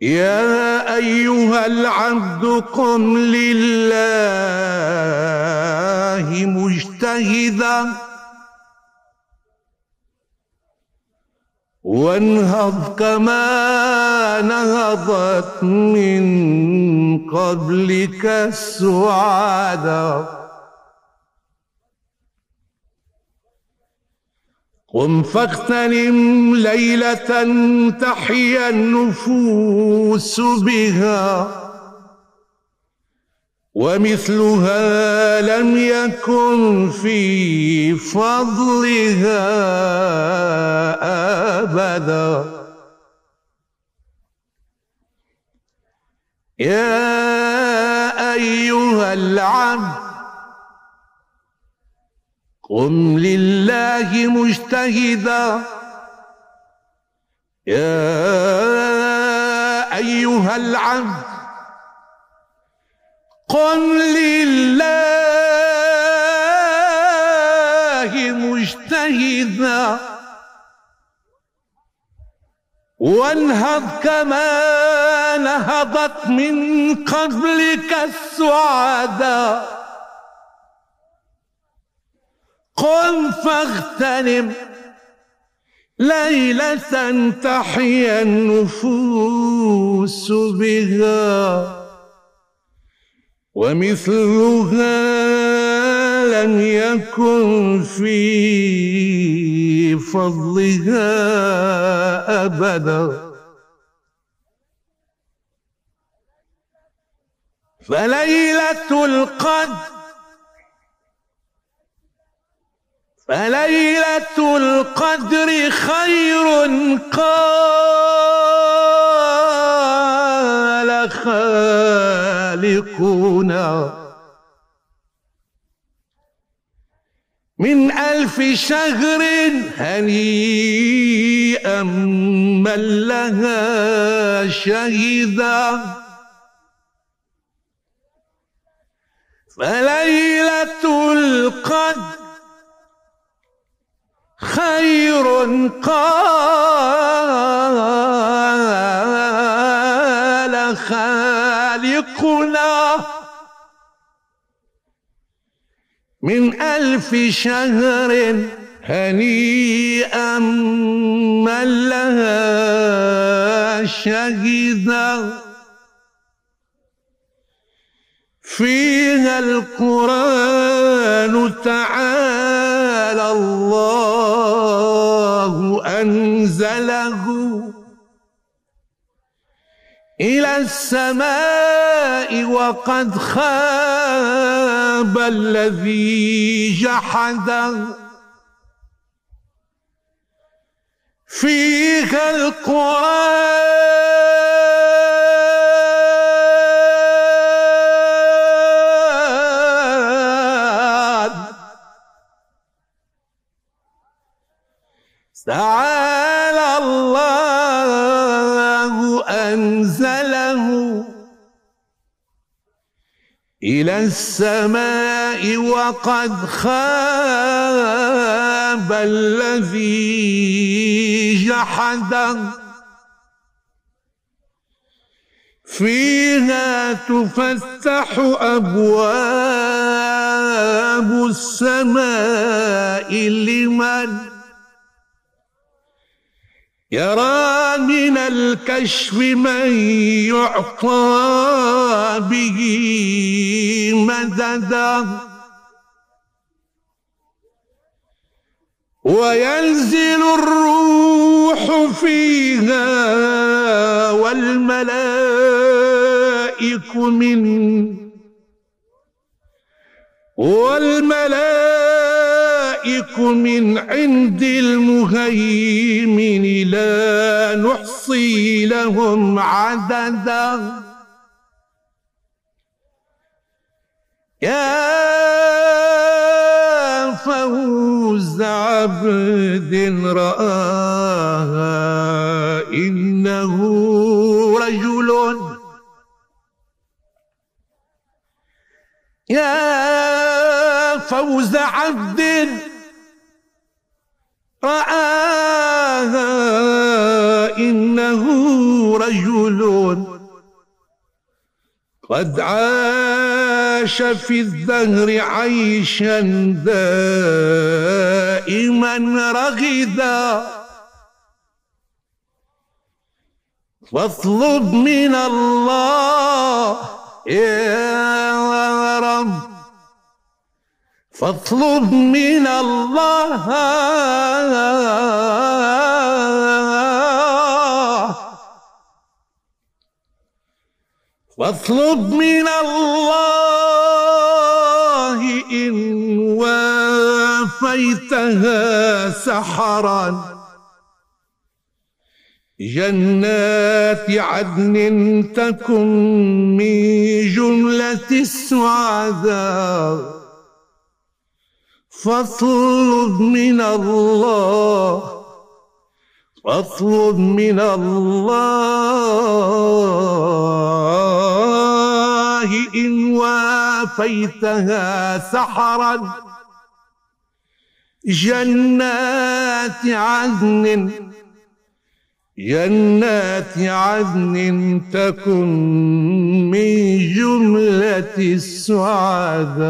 يا أيها العبد قم لله مجتهدا وانهض كما نهضت من قبلك السعادا قم فاغتنم ليلة تحيا النفوس بها ومثلها لم يكن في فضلها أبدا. يا أيها العبد قم لله مجتهدا. يا أيها العبد قم لله مجتهدا. وانهض كما نهضت من قبلك السعداء قم فاغتنم ليلة تحيا النفوس بها ومثلها لم يكن في فضلها أبدا. فليلة القدر فليلة القدر خير قال خالقنا. من ألف شهر هنيئا من لها شهيدا. فليلة القدر خير قال خالقنا من ألف شهر هنيئا من لها شهدا. فيها القرآن تعالى الله أنزله إلى السماء وقد خاب الذي جحده فيها القرآن. تعالى الله أنزله إلى السماء وقد خاب الذي جحده فيها تفتح أبواب السماء لمن يرى من الكشف من يعطى به مددا. وينزل الروح فيها والملائك من والملائك من عند المهيمن لا نحصي لهم عددا. يا فوز عبد رآها إنه رجل. يا فوز عبد رآها إن إنه رجل. قد عاش في الدهر عيشا دائما رغدا. واطلب من الله يا رب فاطلب من الله واطلب من الله إن وافيتها سحرا. جنات عدن تكن من جملة السعداء فاطلب من الله فاطلب من الله. إن وافيتها سحرا جنات عدن جنات عدن تكن من جملة السعداء.